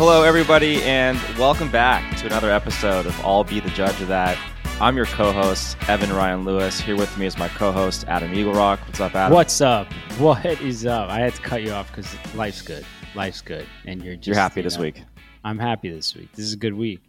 Hello, everybody, and welcome back to another episode of I'll Be the Judge of That. I'm your co-host, Evan Ryan Lewis. Here with me is my co-host, Adam Eagle Rock. What's up, Adam? What's up? What is up? I had to cut you off because life's good. Life's good, and you're just You're happy you this know, week. I'm happy this week. This is a good week.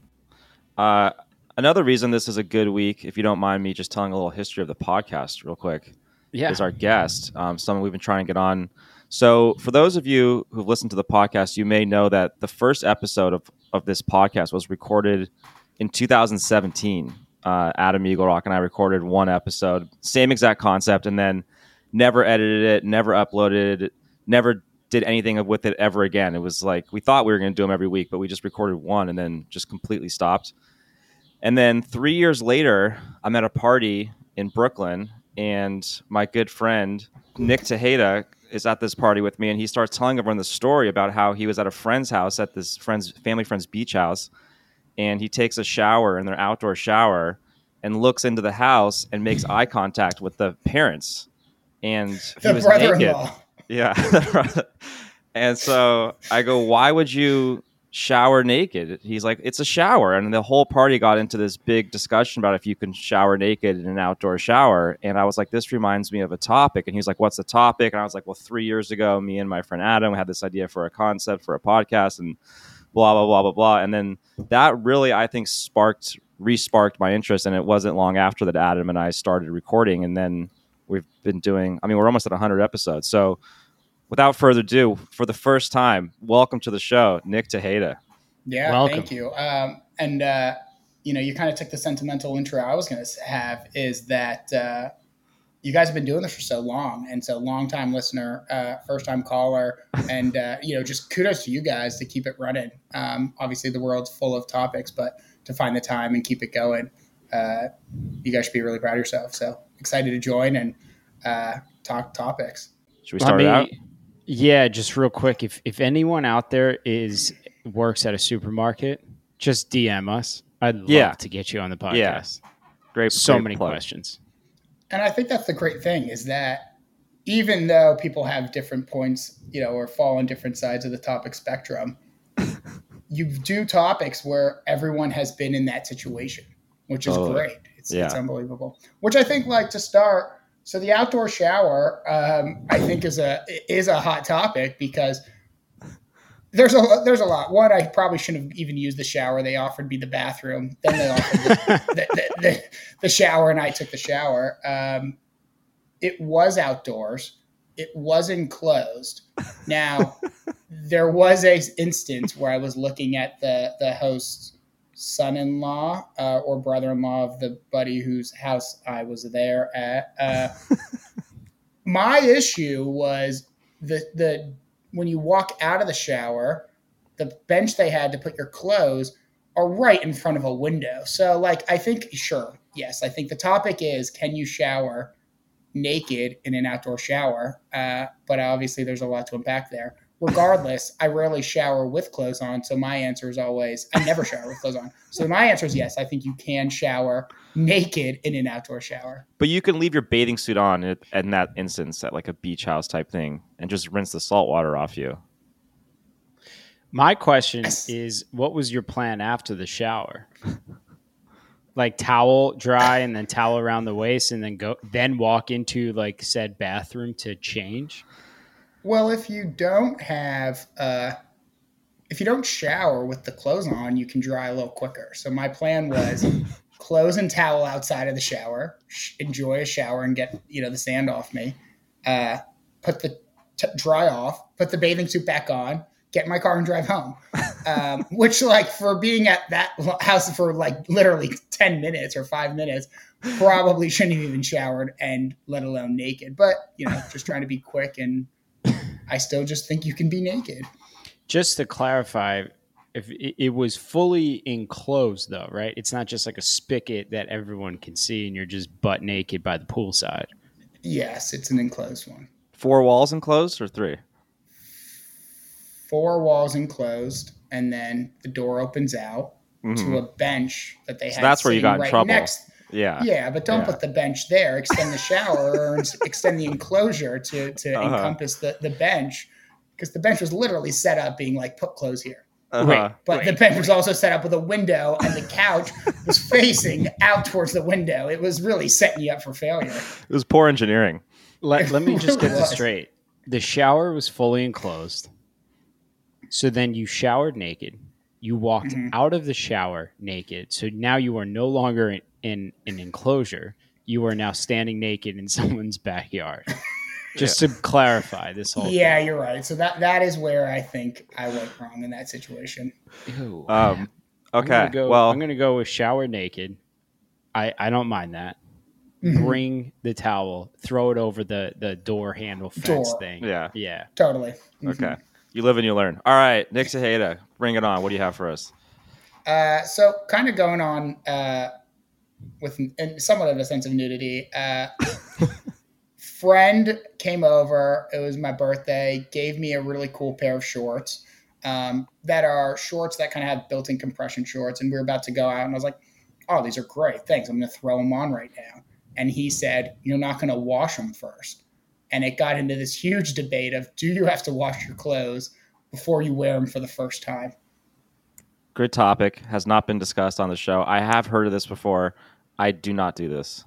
Uh, another reason this is a good week, if you don't mind me just telling a little history of the podcast real quick, Yeah. is our guest, um, someone we've been trying to get on. So, for those of you who've listened to the podcast, you may know that the first episode of, of this podcast was recorded in 2017. Uh, Adam Eagle Rock and I recorded one episode, same exact concept, and then never edited it, never uploaded it, never did anything with it ever again. It was like we thought we were going to do them every week, but we just recorded one and then just completely stopped. And then three years later, I'm at a party in Brooklyn, and my good friend Nick Tejeda is at this party with me, and he starts telling everyone the story about how he was at a friend's house at this friend's family friend's beach house, and he takes a shower in their outdoor shower and looks into the house and makes eye contact with the parents, and he The was naked. Yeah. and so I go, why would you shower naked? He's like, it's a shower. And the whole party got into this big discussion about if you can shower naked in an outdoor shower. And I was like, this reminds me of a topic. And he's like, what's the topic? And I was like, well, three years ago, me and my friend Adam had this idea for a concept for a podcast and blah, blah, blah, blah, blah. And then that really, I think, sparked, re sparked my interest. And it wasn't long after that Adam and I started recording. And then we've been doing, I mean, we're almost at 100 episodes. So, without further ado, for the first time, welcome to the show, Nick Tejeda. Yeah, Welcome. thank you. Um, and uh, you know, you kind of took the sentimental intro I was going to have is that uh, you guys have been doing this for so long, and so long time listener, uh, first time caller, and uh, you know, just kudos to you guys to keep it running. Um, obviously, the world's full of topics, but to find the time and keep it going, uh, you guys should be really proud of yourself. So excited to join and uh, talk topics. Should we start Let it out? Me- Yeah, just real quick. If if anyone out there is works at a supermarket, just DM us. I'd love Yeah. to get you on the Yeah. podcast. Great. So great many plug. questions. And I think that's the great thing is that even though people have different points, you know, or fall on different sides of the topic spectrum, you do topics where everyone has been in that situation, which is Totally. great. It's, it's unbelievable. Which I think, like to start, so the outdoor shower, um, I think is a is a hot topic because there's a there's a lot. One, I probably shouldn't have even used the shower. They offered me the bathroom. Then they offered the, the, the, the, shower, and I took the shower. Um, it was outdoors. It was enclosed. Now, there was a instance where I was looking at the the host's son-in-law uh, or brother-in-law of the buddy whose house I was there at. Uh, my issue was the the when you walk out of the shower, the bench they had to put your clothes are right in front of a window. So, like, I think, sure, yes, I think the topic is can you shower naked in an outdoor shower? Uh, but obviously, there's a lot to unpack there. Regardless, I rarely shower with clothes on. So, my answer is always I never shower with clothes on. So, my answer is yes, I think you can shower naked in an outdoor shower. But you can leave your bathing suit on in, in that instance at like a beach house type thing and just rinse the salt water off you. My question Yes. is, what was your plan after the shower? like towel dry and then towel around the waist and then go then walk into like said bathroom to change? Well, if you don't have, uh, if you don't shower with the clothes on, you can dry a little quicker. So my plan was clothes and towel outside of the shower, sh- enjoy a shower and get you know the sand off me, uh, put the t- dry off, put the bathing suit back on, get in my car and drive home. Um, which, like, for being at that house for like literally ten minutes or five minutes, probably shouldn't have even showered and let alone naked. But you know, just trying to be quick and I still just think you can be naked. Just to clarify, if it, it was fully enclosed though, right? It's not just like a spigot that everyone can see and you're just butt naked by the poolside. Yes, it's an enclosed one. Four walls enclosed or three? Four walls enclosed, and then the door opens out Mhm. to a bench that they So had. that's where you sitting got in right trouble. Next. Yeah. Yeah, but don't Yeah. put the bench there. Extend the shower or extend the enclosure to to Uh-huh. encompass the the bench, because the bench was literally set up being like put clothes here. Uh-huh. But the bench was also set up with a window, and the couch was facing out towards the window. It was really setting you up for failure. It was poor engineering. Let, let me just get this straight. The shower was fully enclosed. So then you showered naked. You walked Mhm. out of the shower naked. So now you are no longer in, in an enclosure. You are now standing naked in someone's backyard. Just to clarify this whole Yeah, you're right. So that that is where I think I went wrong in that situation. Ew. Um, I'm okay. gonna go, well, I'm gonna go with shower naked. I, I don't mind that. Mhm. Bring the towel, throw it over the, the door handle fence Door. thing. yeah. Yeah. Totally. Mhm. Okay. You live and you learn. All right, Nick Tejeda, bring it on. What do you have for us? Uh, so kind of going on uh, with in somewhat of a sense of nudity. Uh, friend came over. It was my birthday. Gave me a really cool pair of shorts um, that are shorts that kind of have built-in compression shorts. And we were about to go out, and I was like, "Oh, these are great. Thanks. I'm going to throw them on right now." And he said, "You're not going to wash them first. And it got into this huge debate of, "Do you have to wash your clothes before you wear them for the first time?" Good topic. Has not been discussed on the show. I have heard of this before. I do not do this.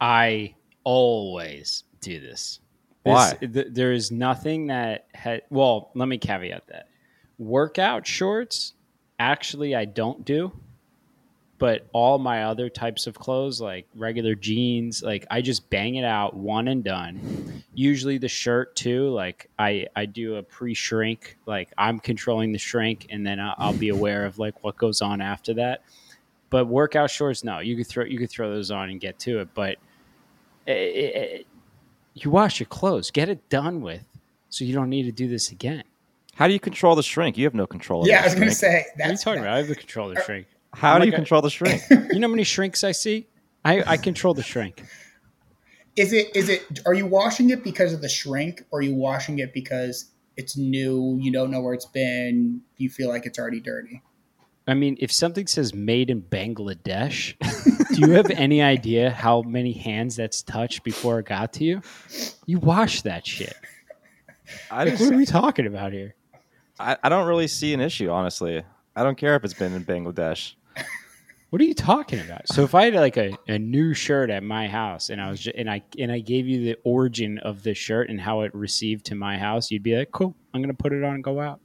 I always do this. Why? This- th- there is nothing that had. Well, let me caveat that. Workout shorts, actually, I don't do. But all my other types of clothes, like regular jeans, like I just bang it out one and done. Usually the shirt too, like I I do a pre shrink, like I'm controlling the shrink, and then I'll, I'll be aware of like what goes on after that. But workout shorts, no, you could throw you could throw those on and get to it, but it, it, you wash your clothes, get it done with, so you don't need to do this again. How do you control the shrink? You have no control. Over Yeah, I was going to shrink. say What are you that's talking about? I have the controller shrink. How I'm do you like a- control the shrink? You know how many shrinks I see? I, I control the shrink. Is it is it are you washing it because of the shrink or are you washing it because it's new, you don't know where it's been, you feel like it's already dirty? I mean, if something says made in Bangladesh, do you have any idea how many hands that's touched before it got to you? You wash that shit. I, Like, just, what are we talking about here? I, I don't really see an issue, honestly. I don't care if it's been in Bangladesh. What are you talking about? So if I had like a, a new shirt at my house and I was just, and I and I gave you the origin of the shirt and how it received to my house, you'd be like, "Cool, I'm gonna put it on and go out."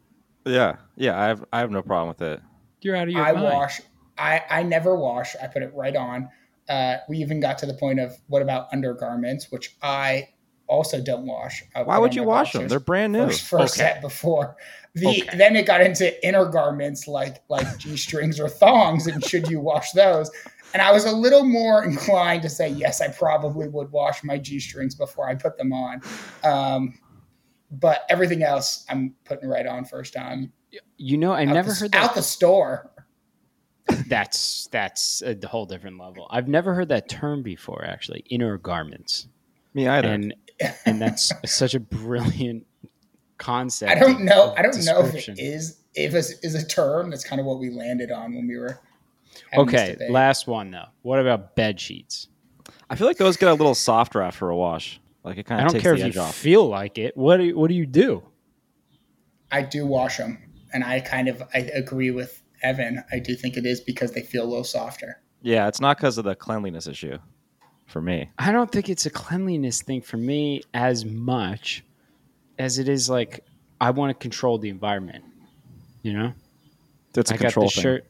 Yeah, yeah, I have I have no problem with it. You're out of your I mind. wash I I never wash. I put it right on. Uh, we even got to the point of what about undergarments, which I also don't wash. I Why would you wash them? They're brand new. First, first Okay. set before the Okay. then it got into inner garments like like g strings or thongs, and should you wash those? And I was a little more inclined to say yes, I probably would wash my g strings before I put them on. Um, but everything else, I'm putting right on first time. You know, I Out never the, heard that. out the store. That's that's a whole different level. I've never heard that term before. Actually, inner garments, Me either. and and that's such a brilliant concept. I don't know. I don't know if it is if it's is a term. That's kind of what we landed on when we were. Okay, last one though. What about bed sheets? I feel like those get a little softer after a wash. Like it kind I of don't takes care the if edge you off. feel like it. What do you, what do you do? I do wash them, and I kind of I agree with Evan. I do think it is because they feel a little softer. Yeah, it's not because of the cleanliness issue for me. I don't think it's a cleanliness thing for me as much as it is like I want to control the environment. You know, that's a I got control the thing. shirt.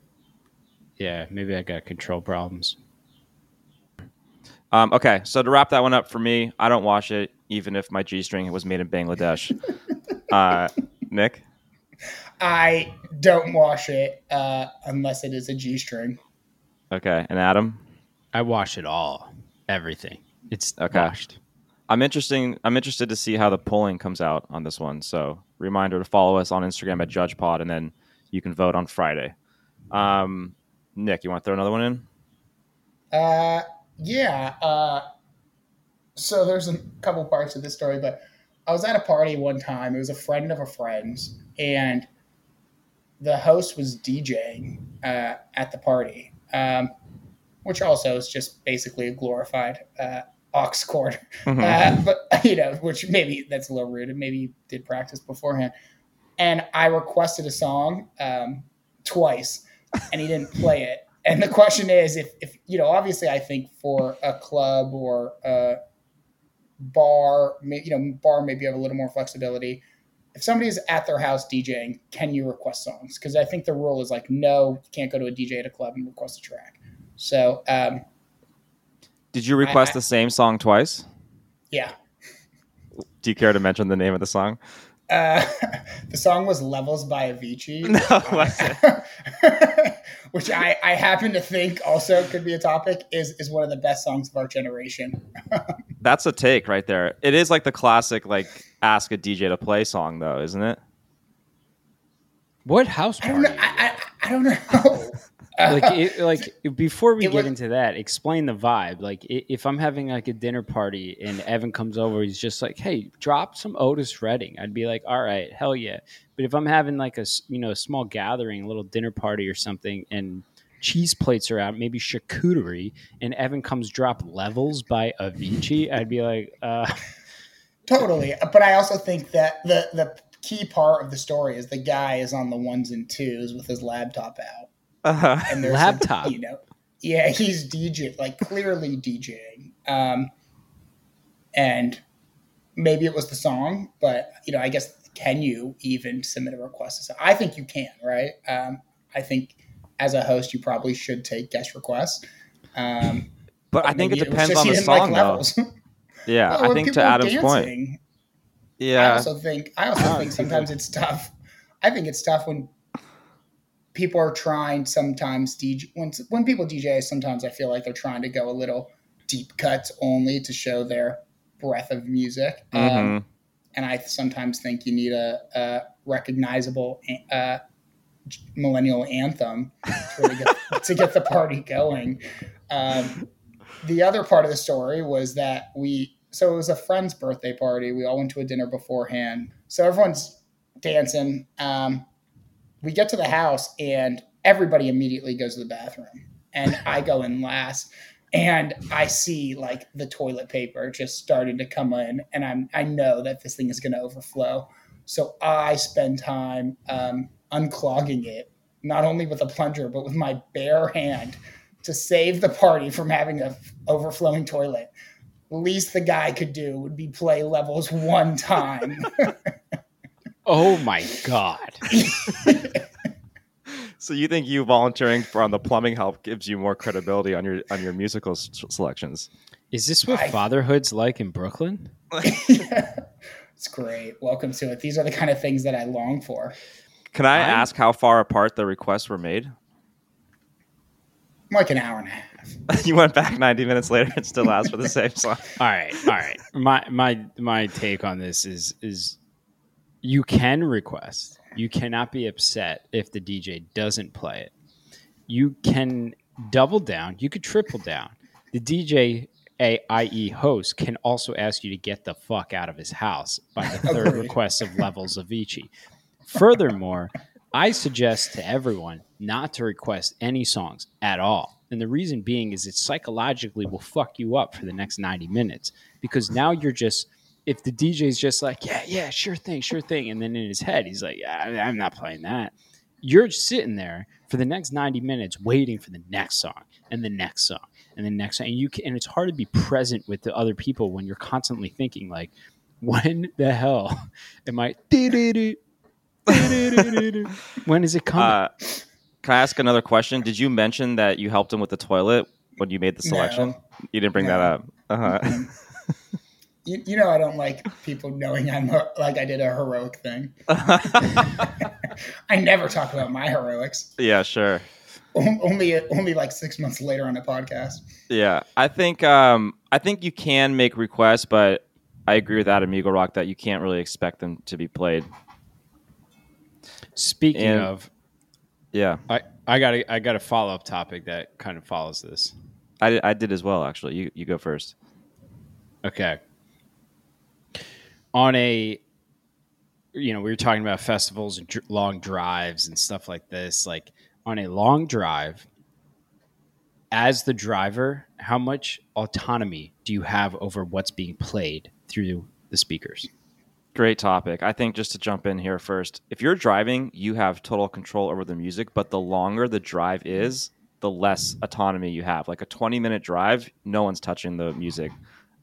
Yeah, maybe I got control problems. Um, okay, so to wrap that one up for me, I don't wash it, even if my G string was made in Bangladesh. uh, Nick, I don't wash it uh, unless it is a G string. okay, and Adam. I wash it all, everything. It's Okay. washed. I'm interesting. I'm interested to see how the polling comes out on this one. So reminder to follow us on Instagram at JudgePod, and then you can vote on Friday. Um, Nick, you want to throw another one in? Uh, yeah. Uh, so there's a couple parts of this story, but I was at a party one time. It was a friend of a friend's, and the host was DJing uh, at the party, um, which also is just basically a glorified uh, aux cord. Mhm. Uh, but you know, which maybe that's a little rude, and maybe you did practice beforehand. and I requested a song um, twice, and he didn't play it. And the question is, if, if you know, obviously, I think for a club or a bar, you know, bar maybe have a little more flexibility. If somebody's at their house DJing, can you request songs? Because I think the rule is like, no, you can't go to a DJ at a club and request a track. So, um, did you request I- the same song twice? yeah. Do you care to mention the name of the song? Uh, the song was Levels by Avicii. No, was it? Which I, I happen to think also could be a topic, is, is one of the best songs of our generation. That's a take right there. It is like the classic, like ask a DJ to play song, though, isn't it? What house I party? don't know. I, I, I don't know. Like it, like before we It get was- into that explain the vibe. Like if i'm having like a dinner party and evan comes over he's just like hey drop some otis redding. I'd be like all right hell yeah. But if i'm having like a you know a small gathering a little dinner party or something and cheese plates are out maybe charcuterie and evan comes drop levels by avicii i'd be like uh Totally, but I also think that the the key part of the story is the guy is on the ones and twos with his laptop out, Uh-huh. and there's Laptop? A, you know, yeah, he's DJ, like clearly DJing, um, and maybe it was the song, but you know, I guess can you even submit a request? to? I think you can, right? Um, I think as a host, you probably should take guest requests. Um, But I think it depends just on the didn't like song, though. Yeah, Well, I think to people are Adam's point. Yeah, I also think I also think sometimes it's tough. I think it's tough when people are trying sometimes DJ when when people DJ sometimes I feel like they're trying to go a little deep cuts only to show their breadth of music. Um, Mhm. and I sometimes think you need a, a recognizable uh, millennial anthem to, really get, to get the party going. Um, the other part of the story was that we so it was a friend's birthday party. We all went to a dinner beforehand, so everyone's dancing. Um, we get to the house and everybody immediately goes to the bathroom, and I go in last. And I see like the toilet paper just starting to come in, and I'm I know that this thing is going to overflow. So I spend time um, unclogging it, not only with a plunger but with my bare hand, to save the party from having a overflowing toilet. Least the guy could do would be play levels one time. oh my god So you think you volunteering for on the plumbing help gives you more credibility on your on your musical s- selections? is this what I- fatherhood's like in brooklyn it's great. Welcome to it. These are the kind of things that I long for. Can I I'm- ask how far apart the requests were made? Like an hour and a half. you went back 90 minutes later and still asked for the same song. All right, all right. My my my take on this is is you can request. You cannot be upset if the DJ doesn't play it. You can double down. You could triple down. The DJ, a, i.e., host, can also ask you to get the fuck out of his house by the third request of levels Avicii. Furthermore, I suggest to everyone not to request any songs at all. And the reason being is it psychologically will fuck you up for the next 90 minutes because now you're just, if the DJ's just like, yeah, yeah, sure thing, sure thing. And then in his head, he's like, yeah, I'm not playing that. You're sitting there for the next 90 minutes waiting for the next song and the next song and the next song. And you can, and it's hard to be present with the other people when you're constantly thinking like, when the hell am I? when is it coming? Uh, can I ask another question? Did you mention that you helped him with the toilet when you made the selection? No. You didn't bring No. that up. Uh-huh. You, you know I don't like people knowing I'm like I did a heroic thing. I never talk about my heroics. yeah, sure. Only only like six months later on a podcast. Yeah, I think um, I think you can make requests, but I agree with Adam Eagle Rock that you can't really expect them to be played. Speaking and- of, Yeah, I, I got a, I got a follow up topic that kind of follows this. I, I did as well. Actually, you you go first. Okay. On a, you know, we were talking about festivals and dr- long drives and stuff like this. Like on a long drive, as the driver, how much autonomy do you have over what's being played through the speakers? Great topic. I think just to jump in here first, if you're driving, you have total control over the music, but the longer the drive is, the less autonomy you have. Like a 20 minute drive, no one's touching the music.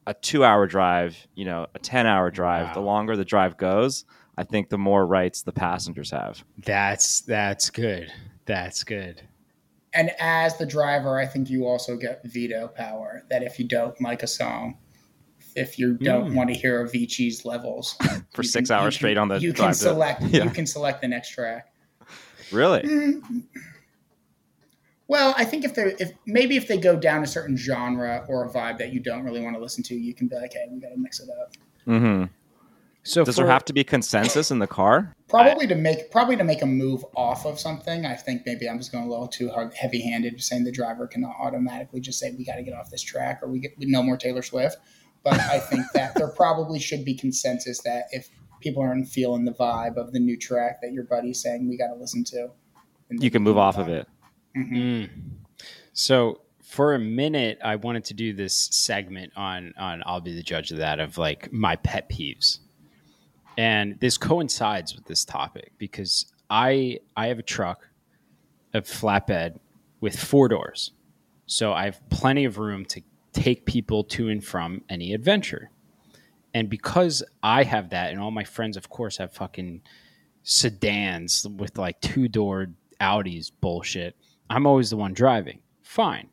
A two hour drive, you know, a 10 hour drive, the longer the drive goes, I think the more rights the passengers have. That's that's good. That's good. And as the driver, I think you also get veto power. That if you don't like a song, if you don't Mm. want to hear Avicii's levels For six can- hours straight can- on the you drive can to- select. Yeah. You can select the next track. Really? Mm. Well, I think if they if maybe if they go down a certain genre or a vibe that you don't really want to listen to, you can be like, hey, we got to mix it up. hmm So Does for, there have to be consensus in the car? Probably to make probably to make a move off of something. I think maybe I'm just going a little too hard, heavy-handed, saying the driver can automatically just say we got to get off this track or we get no more Taylor Swift. But I think that there probably should be consensus that if people aren't feeling the vibe of the new track that your buddy's saying we got to listen to, You can move off of it. Mhm. Mm. So for a minute, I wanted to do this segment on on I'll be the judge of that of like my pet peeves, and this coincides with this topic because I I have a truck, a flatbed with four doors, so I have plenty of room to take people to and from any adventure, and because I have that, and all my friends, of course, have fucking sedans with like two door Audis bullshit. I'm always the one driving. Fine.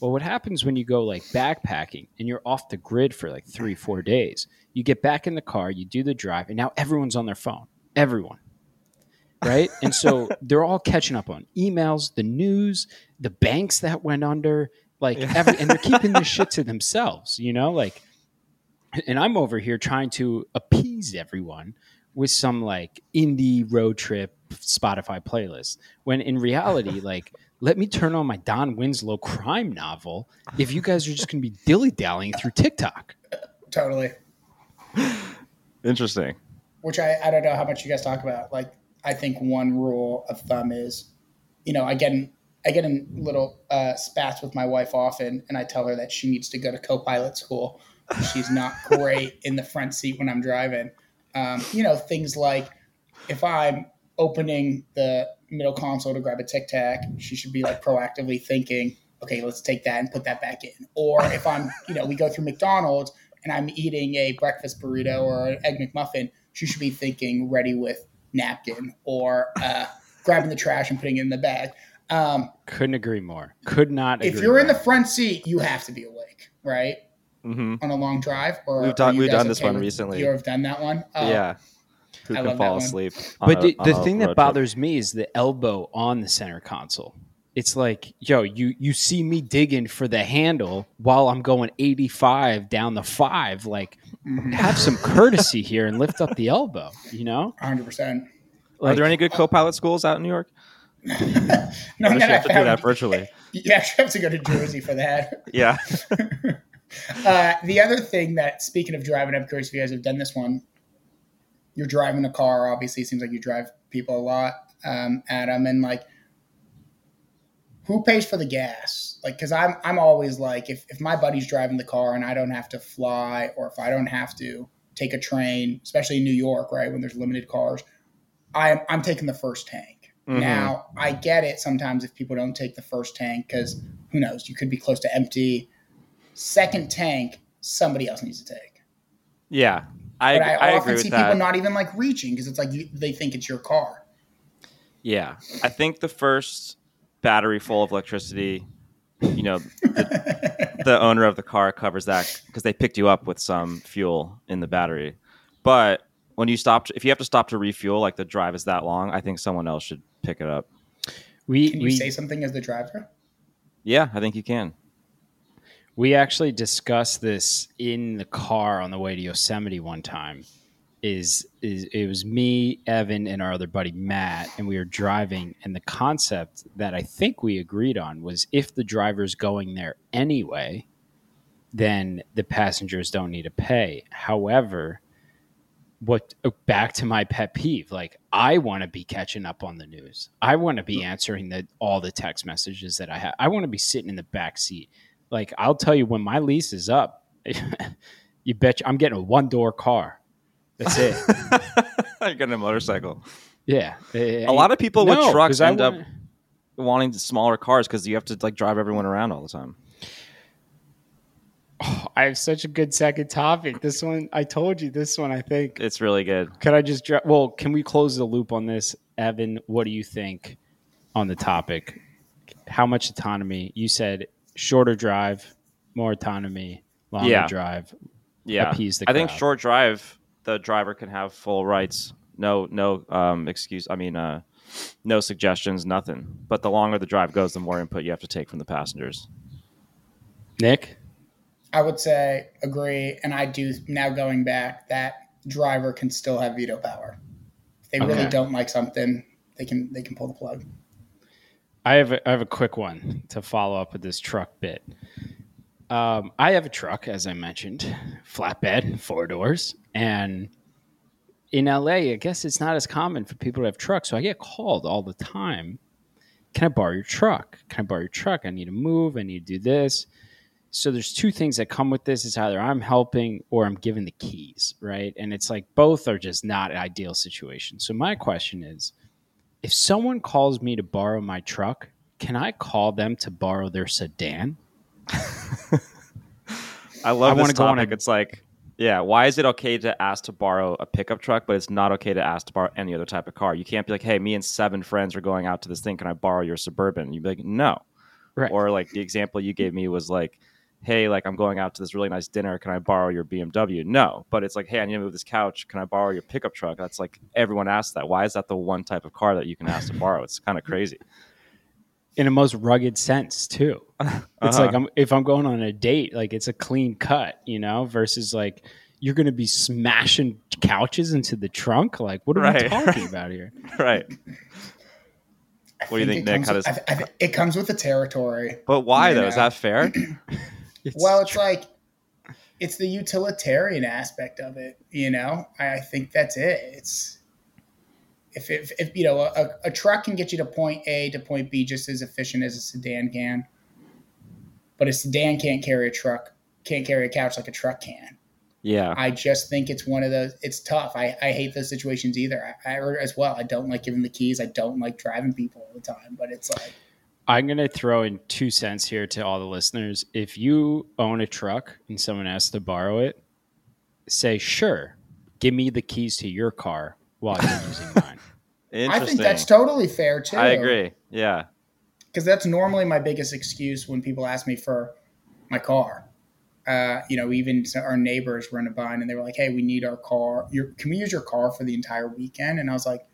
Well, what happens when you go like backpacking and you're off the grid for like three, four days? You get back in the car, you do the drive, and now everyone's on their phone. Everyone. Right? and so they're all catching up on emails, the news, the banks that went under, like every, and they're keeping this shit to themselves, you know? Like, and I'm over here trying to appease everyone with some like indie road trip Spotify playlist. When in reality, like, let me turn on my Don Winslow crime novel if you guys are just going to be dilly dallying through TikTok. totally. Interesting. which I, I don't know how much you guys talk about. Like, I think one rule of thumb is, you know, I get in, I get in little uh, spats with my wife often, and I tell her that she needs to go to co-pilot school. She's not great in the front seat when I'm driving. Um, you know, things like if I'm opening the middle console to grab a Tic Tac, she should be like proactively thinking, okay, let's take that and put that back in. Or if I'm, you know, we go through McDonald's and I'm eating a breakfast burrito or an egg McMuffin, she should be thinking ready with napkin or uh, grabbing the trash and putting it in the bag. Um, Couldn't agree more. Could not if agree you're in the front seat, you have to be awake, right? hmm On a long drive, or We've done- we've guys done this one recently. You have done that one. Oh, yeah. Who I can fall asleep? But a- the, on the a thing road that trip. bothers me is the elbow on the center console. It's like, yo, you you see me digging for the handle while I'm going 85 down the five. Like, Mhm. have some courtesy here and lift up the elbow. You know, 100%. Are there any good co-pilot schools out in New York? no, Or does that she I have to do that virtually? You actually have to go to Jersey for that. Yeah. Uh, the other thing that, speaking of driving, I'm curious if you guys have done this one. You're driving a car. Obviously, it seems like you drive people a lot, um, Adam, and like, who pays for the gas? Like, because I'm I'm always like, if if my buddy's driving the car and I don't have to fly, or if I don't have to take a train, especially in New York, right when there's limited cars, I'm I'm taking the first tank. Mhm. Now, I get it sometimes if people don't take the first tank because who knows, you could be close to empty. Second tank, somebody else needs to take. Yeah. I, But I, I, often agree with see that. people not even like reaching because it's like you, they think it's your car. Yeah, I think the first battery full of electricity, you know, the, the owner of the car covers that because they picked you up with some fuel in the battery. But when you stop, if you have to stop to refuel, like the drive is that long, I think someone else should pick it up. we Can you we say something as the driver? Yeah, I think you can. We actually discussed this in the car on the way to Yosemite one time. Is is it was me, Evan, and our other buddy Matt, and we were driving, and the concept that I think we agreed on was if the driver's going there anyway, then the passengers don't need to pay. However, what oh, back to my pet peeve, like I want to be catching up on the news. I want to be answering the all the text messages that I have. I want to be sitting in the back seat like I'll tell you when my lease is up, you bet you, I'm getting a one door car. That's it. You're getting a motorcycle. yeah. A lot of people with No, trucks 'cause I end up wanting smaller cars because you have to like drive everyone around all the time. I have such a good second topic. This one, I told you this one, I think. It's really good. Could I just, well, can we close the loop on this? Evan, what do you think on the topic? How much autonomy? You said shorter drive, more autonomy, longer Yeah. drive. Yeah, Appease the I think short drive, the driver can have full rights. No, no um, excuse. I mean, uh, no suggestions, nothing. But the longer the drive goes, the more input you have to take from the passengers. Nick? I would say agree, and I do now going back that driver can still have veto power. If they really don't like something, they can they can pull the plug. I have a, I have a quick one to follow up with this truck bit. Um, I have a truck, as I mentioned, flatbed, four doors, and in LA, I guess it's not as common for people to have trucks, so I get called all the time. Can I borrow your truck? Can I borrow your truck? I need to move. I need to do this. So there's two things that come with this. It's either I'm helping or I'm giving the keys, right? And it's like both are just not ideal situations. So my question is, if someone calls me to borrow my truck, can I call them to borrow their sedan? I love I this wanna go on topic. a- it's like, yeah, why is it okay to ask to borrow a pickup truck, but it's not okay to ask to borrow any other type of car? You can't be like, hey, me and seven friends are going out to this thing. Can I borrow your suburban? You'd be like, no. Right. Or like the example you gave me was like, hey, like I'm going out to this really nice dinner. Can I borrow your BMW? No. But it's like, hey, I need to move this couch. Can I borrow your pickup truck? That's like everyone asks that. Why is that the one type of car that you can ask to borrow? It's kind of crazy. in a most rugged sense too. It's Uh-huh. like I'm, if I'm going on a date, like it's a clean cut, you know, versus like you're going to be smashing couches into the trunk. Like, what are we talking right. about here? right. What do you think, it Nick? comes How with- does- I, I, it comes with the territory. But why You though? Is that fair? It's Well, it's like it's the utilitarian aspect of it. You know, I, I think that's it. It's if, if, if you know a, a truck can get you to point A to point B just as efficient as a sedan can, but a sedan can't carry a truck, can't carry a couch like a truck can. yeah. I just think it's one of those. It's tough. I, I hate those situations either. I, I as well. I don't like giving the keys. I don't like driving people all the time. But it's like I'm going to throw in two cents here to all the listeners. If you own a truck and someone asks to borrow it, say, sure, give me the keys to your car while you're using mine. I Interesting. think that's totally fair too. I agree. Yeah. because that's normally my biggest excuse when people ask me for my car. Uh, you know, even our neighbors were in a bind and they were like, "Hey, we need our car. Your, can we use your car for the entire weekend?" And I was like,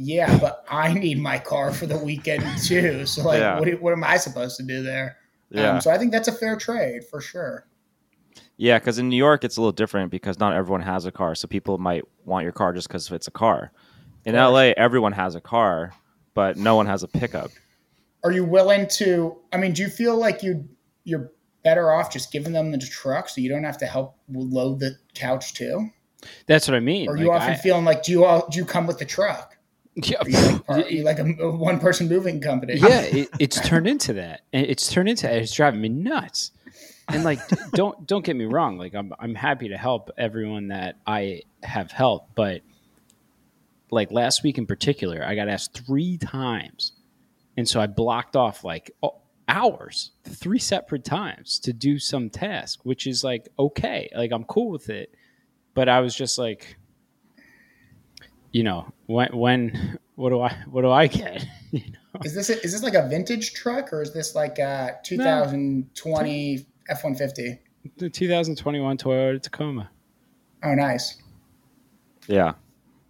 "Yeah, but I need my car for the weekend too. So, like, Yeah. what, what am I supposed to do there?" Yeah. Um, so I think that's a fair trade for sure. Yeah, because in New York it's a little different because not everyone has a car, so people might want your car just because it's a car. In course. LA, everyone has a car, but no one has a pickup. Are you willing to? I mean, do you feel like you you're better off just giving them the truck so you don't have to help load the couch too? That's what I mean. Or are you Like, often I- feeling like do you all do you come with the truck? Yeah, like, are you like a, a one person moving company? yeah it, it's turned into that. And it's turned into it's driving me nuts. And like don't don't get me wrong. Like I'm, I'm happy to help everyone that i have helped but like last week in particular i got asked three times. And so i blocked off like hours three separate times to do some task which is like okay. Like i'm cool with it. But i was just like you know when when what do i what do i get you know Is this a, is this like a vintage truck or is this like a 2020 F one fifty? The 2021 Toyota Tacoma. Oh, nice. Yeah,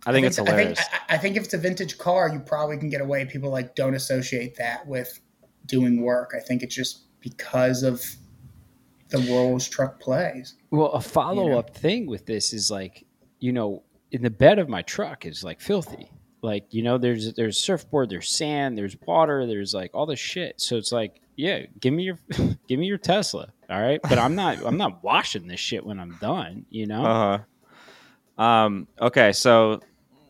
I think it's I hilarious. think, I, I think if it's a vintage car, you probably can get away. People like don't associate that with doing work. I think it's just because of the roles truck plays. Well, a follow up thing with this is like, you know, in the bed of my truck is like filthy. Like, you know, there's there's surfboard, there's sand, there's water, there's like all this shit. So it's like, yeah, give me your give me your Tesla. All right. But I'm not I'm not washing this shit when I'm done, you know? Uh huh. Um. Okay, so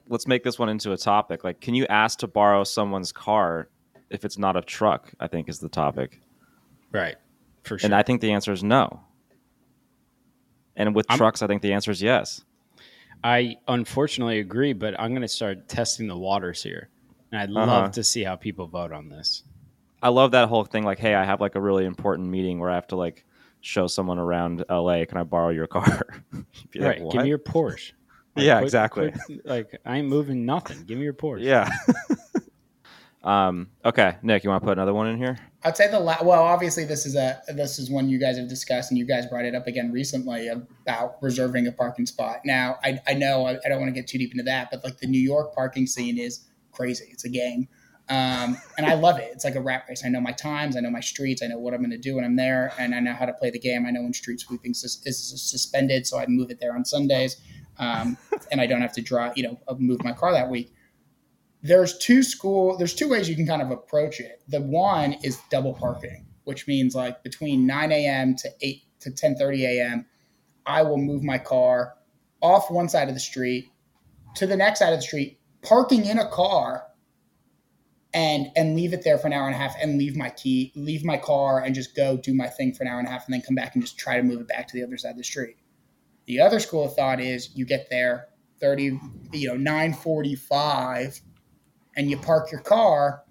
let's make this one into a topic. Like, can you ask to borrow someone's car if it's not a truck? I think is the topic, right. For sure. and I think the answer is no. And with I'm- trucks, I think the answer is yes. I unfortunately agree, but I'm going to start testing the waters here. And I'd Uh-huh. love to see how people vote on this. I love that whole thing. Like, hey, I have like a really important meeting where I have to like show someone around LA. Can I borrow your car? You'd like, right. Give me your Porsche. Yeah, quit- exactly. quit- like, I ain't moving nothing. Give me your Porsche. Yeah. um. Okay, Nick, you want to put another one in here? I'd say the la- well, obviously this is a this is one you guys have discussed, and you guys brought it up again recently about reserving a parking spot. Now, I, I know I, I don't want to get too deep into that, but like the New York parking scene is crazy. It's a game, um, and I love it. It's like a rat race. I know my times, I know my streets, I know what I'm going to do when I'm there, and I know how to play the game. I know when street sweeping sus- is suspended, so I move it there on Sundays, um, and I don't have to drive, you know, move my car that week there's two school there's two ways you can kind of approach it. The one is double parking which means like between 9 a.m to 8 to 10 30 a.m i will move my car off one side of the street to the next side of the street parking in a car and and leave it there for an hour and a half and leave my key leave my car and just go do my thing for an hour and a half and then come back and just try to move it back to the other side of the street. The other school of thought is you get there 30 you know 945 and you park your car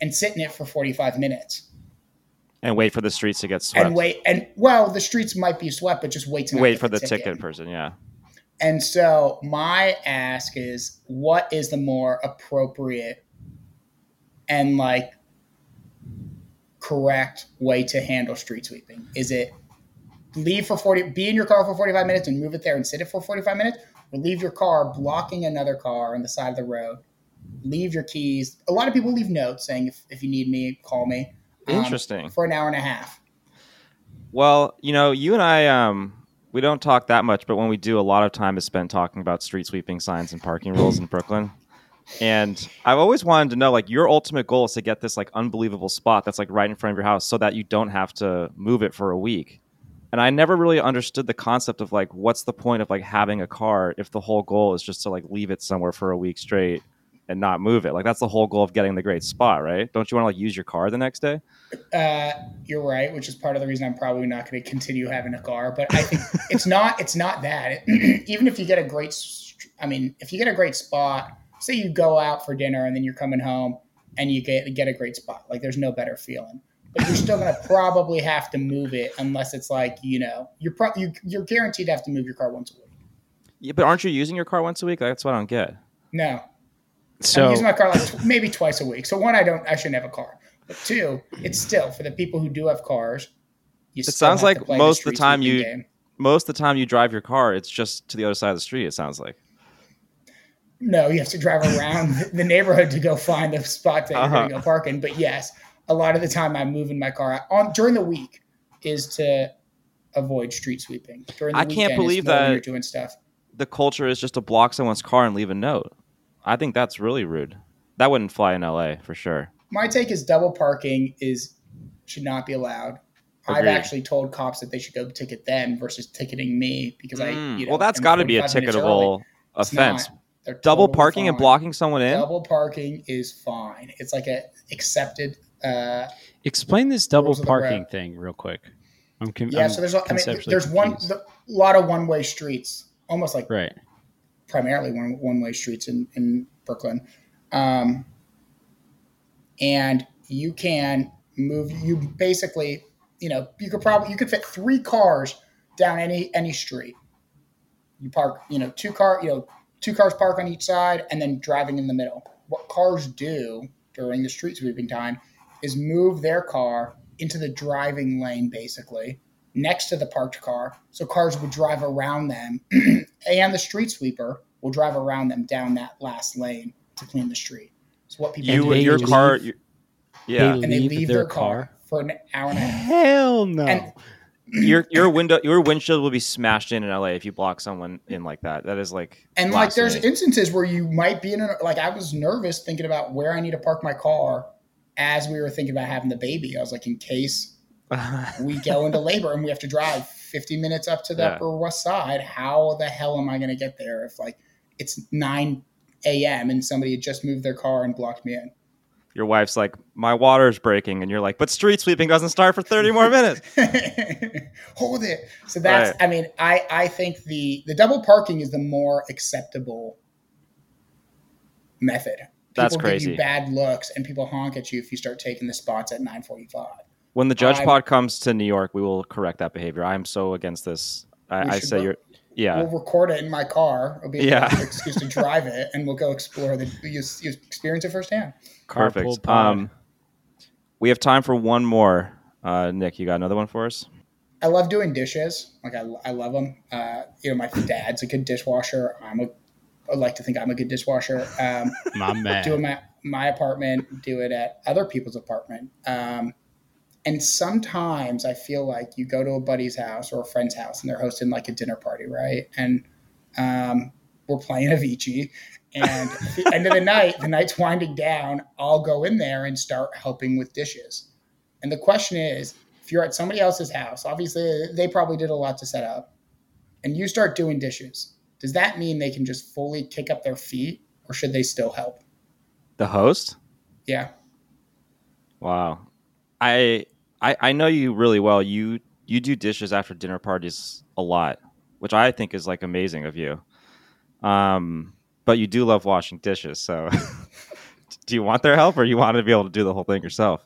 and sit in it for 45 minutes And wait for the streets to get swept. and wait and well the streets might be swept but just wait to Wait for the ticket person. Yeah. and so my ask is what is the more appropriate and like correct way to handle street sweeping is it leave for 40 be in your car for 45 minutes and move it there and sit it for 45 minutes or leave your car blocking another car on the side of the road leave your keys a lot of people leave notes saying if, if you need me call me um, Interesting. for an hour and a half Well, you know, you and I, um, we don't talk that much, but when we do, a lot of time is spent talking about street sweeping signs and parking rules in Brooklyn. And I've always wanted to know, like, your ultimate goal is to get this like unbelievable spot that's like right in front of your house, so that you don't have to move it for a week. And I never really understood the concept of like, what's the point of like having a car if the whole goal is just to like leave it somewhere for a week straight and not move it? Like, that's the whole goal of getting the great spot, right? Don't you want to like use your car the next day? Uh, you're right, which is part of the reason I'm probably not going to continue having a car. But I think it's not. It's not that. even if you get a great, I mean, if you get a great spot, say you go out for dinner and then you're coming home and you get get a great spot, like there's no better feeling. But you're still going to probably have to move it unless it's like you know you're pro- you, you're guaranteed to have to move your car once a week. Yeah, but aren't you using your car once a week? That's what I don't get. No, I'm So using my car like tw- maybe twice a week. So one, I don't. I shouldn't have a car. But two, it's still for the people who do have cars. You It still sounds have like to play most of the time you- game. most of the time you drive your car, it's just to the other side of the street. It sounds like. No, you have to drive around the neighborhood to go find the spot that you're Uh-huh. going to go park in. But yes, a lot of the time I'm moving my car on during the week is to avoid street sweeping. During the I can't believe that- you're doing stuff. The culture is just to block someone's car and leave a note. I think that's really rude. That wouldn't fly in LA for sure. My take is double parking is should not be allowed. I've actually told cops that they should go ticket them versus ticketing me because I. Mm, You know, well, that's got to be a 45 minutes early. ticketable offense. Double totally parking and blocking someone in. Double parking is fine. It's like a accepted. Uh, explain this double Rules of the parking thing real quick. I'm con- yeah, I'm so there's. a- I mean, conceptually there's one confused. the, lot of one way streets, almost like right. Primarily one one way streets in in Brooklyn, um, and you can move. You basically, you know, you could probably you could fit three cars down any any street. You park, you know, two car, you know, two cars park on each side, and then driving in the middle. What cars do during the street sweeping time is move their car into the driving lane, basically next to the parked car, so cars would drive around them, and the street sweeper will drive around them down that last lane to clean the street. So what people You do they your is- car. You, yeah, They and they leave leave their their car, for an hour and a half. Hell no. And- your your window your windshield will be smashed in in LA if you block someone in like that. That is like And like, there's blasphemy. instances where you might be in a like I was nervous thinking about where I need to park my car as we were thinking about having the baby. I was like, in case we go into labor and we have to drive 50 minutes up to the Yeah. Upper West Side, how the hell am I going to get there if like it's 9 a.m. and somebody had just moved their car and blocked me in? your wife's like, "My water's breaking," and you're like, "But street sweeping doesn't start for 30 more minutes." Hold it. So that's. Right. I mean, I I think the the double parking is the more acceptable method. People That's give crazy. you bad looks, and people honk at you if you start taking the spots at nine forty five. When the Judge I'm- Pod comes to New York, we will correct that behavior. I'm so against this. I, I say work- you're. Yeah, We'll record it in my car. It'll be a Yeah. excuse to drive it, and we'll go explore the. You, you experience it firsthand. Perfect. Um, we have time for one more. Uh, Nick, you got another one for us? I love doing dishes. Like I, I love them. Uh, you know, my dad's a good dishwasher. I'm a. I like to think I'm a good dishwasher. Um, My man. do it at my apartment, do it at other people's apartment. Um, and sometimes I feel like you go to a buddy's house or a friend's house and they're hosting like a dinner party, right? And um, we're playing Avicii. And at the end of the night, the night's winding down, I'll go in there and start helping with dishes. And the question is if you're at somebody else's house, obviously they probably did a lot to set up, and you start doing dishes, does that mean they can just fully kick up their feet or should they still help? The host? Yeah. Wow. I I I know you really well. You you do dishes after dinner parties a lot, which I think is like amazing of you. Um, but you do love washing dishes, so do you want their help or you want to be able to do the whole thing yourself?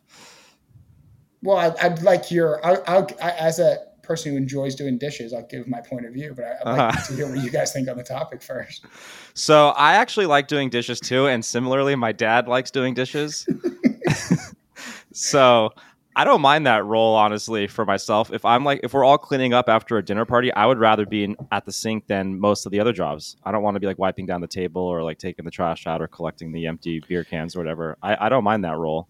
Well, I, I'd like your, I, I'll, I, as a person who enjoys doing dishes, I'll give my point of view, but I, I'd like Uh-huh. to hear what you guys think on the topic first. So I actually like doing dishes too, and similarly, my dad likes doing dishes. so I don't mind that role honestly for myself. If I'm like, if we're all cleaning up after a dinner party, I would rather be in, at the sink than most of the other jobs. I don't want to be like wiping down the table or like taking the trash out or collecting the empty beer cans or whatever. I, I don't mind that role.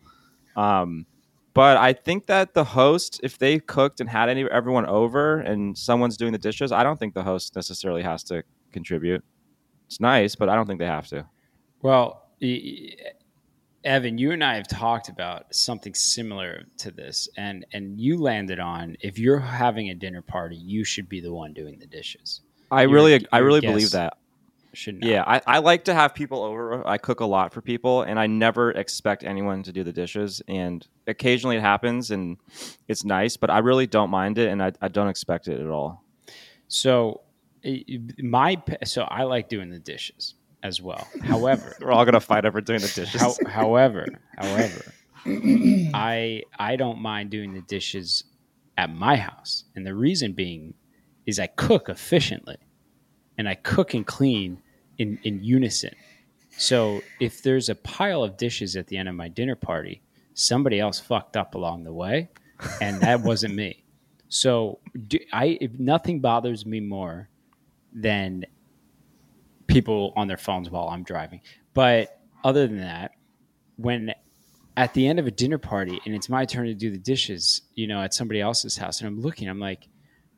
Um, but I think that the host, if they cooked and had any everyone over and someone's doing the dishes, I don't think the host necessarily has to contribute. It's nice, but I don't think they have to. Well, Evan, you and I have talked about something similar to this, and and you landed on if you're having a dinner party, you should be the one doing the dishes. I Your- really, I really believe that. Should not. Yeah, I, I like to have people over. I cook a lot for people, and I never expect anyone to do the dishes. And occasionally it happens, and it's nice, but I really don't mind it, and I, I don't expect it at all. So eh, my so I like doing the dishes as well. However, We're all gonna fight over doing the dishes. How, however, however, I I don't mind doing the dishes at my house, and the reason being is I cook efficiently, and I cook and clean in in unison. So if there's a pile of dishes at the end of my dinner party, somebody else fucked up along the way, and that wasn't me. So do, I if nothing bothers me more than people on their phones while I'm driving. But other than that, when at the end of a dinner party and it's my turn to do the dishes, you know, at somebody else's house, and I'm looking, I'm like,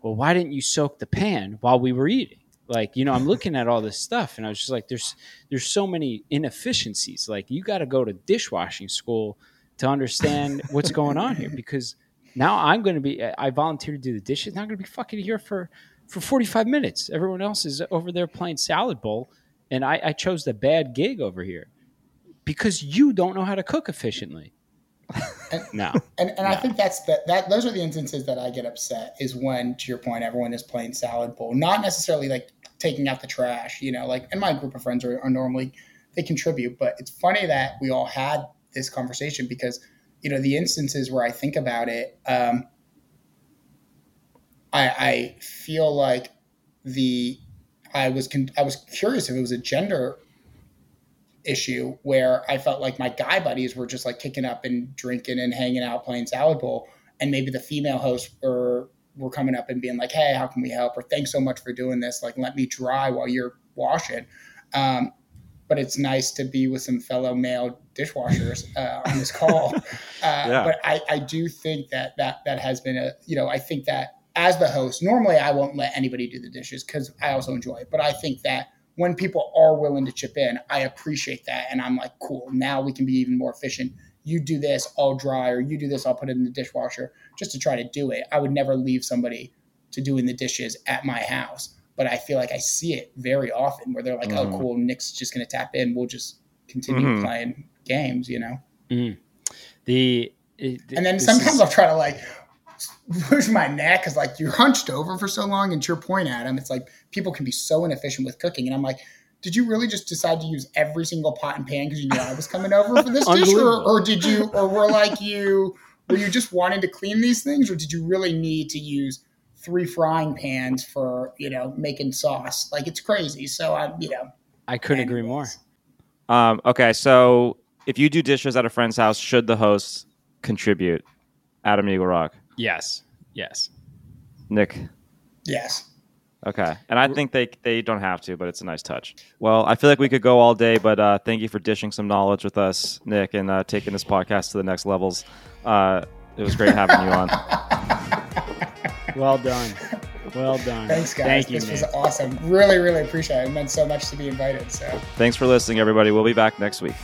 well, why didn't you soak the pan while we were eating? Like, you know, I'm looking at all this stuff, and I was just like, there's there's so many inefficiencies. Like, you got to go to dishwashing school to understand what's going on here because now I'm going to be I volunteered to do the dishes. Now I'm going to be fucking here for for 45 minutes. Everyone else is over there playing salad bowl, and I, I chose the bad gig over here because you don't know how to cook efficiently. And- no, And, and I think that's the, that those are the instances that I get upset is when, to your point, everyone is playing salad bowl, not necessarily like taking out the trash, you know, like, and my group of friends are, are normally, they contribute, but it's funny that we all had this conversation because, you know, the instances where I think about it, um, I, I feel like the, I was, con- I was curious if it was a gender issue where I felt like my guy buddies were just like kicking up and drinking and hanging out playing salad bowl, and maybe the female hosts were were coming up and being like, "Hey, how can we help?" or "Thanks so much for doing this. Like, let me dry while you're washing." Um, but it's nice to be with some fellow male dishwashers uh, on this call. Uh, Yeah. But I, I do think that that that has been a you know I think that as the host, normally I won't let anybody do the dishes because I also enjoy it. But I think that when people are willing to chip in, I appreciate that. And I'm like, cool, now we can be even more efficient. You do this, I'll dry, or you do this, I'll put it in the dishwasher just to try to do it. I would never leave somebody to doing the dishes at my house. But I feel like I see it very often where they're like, Mhm. oh, cool, Nick's just going to tap in. We'll just continue Mhm. playing games, you know? The And then sometimes is- I'll try to like push my neck because like you're hunched over for so long. And to your point, Adam, it's like people can be so inefficient with cooking. And I'm like, did you really just decide to use every single pot and pan because you knew I was coming over for this dish, or, or did you, or were like you, were you just wanting to clean these things, or did you really need to use three frying pans for you know making sauce? Like it's crazy. So I'm, you know, I couldn't agree more. Um, okay, so if you do dishes at a friend's house, should the host contribute? Adam Eagle Rock, Yes, yes. Nick. yes. Okay, and I think they they don't have to, but it's a nice touch. Well, I feel like we could go all day, but uh, thank you for dishing some knowledge with us, Nick, and uh, taking this podcast to the next levels. Uh, it was great having you on. Well done. Well done. Thanks, guys. Thank you, this Nick. was awesome. Really, really appreciate it. It meant so much to be invited. So. Thanks for listening, everybody. We'll be back next week.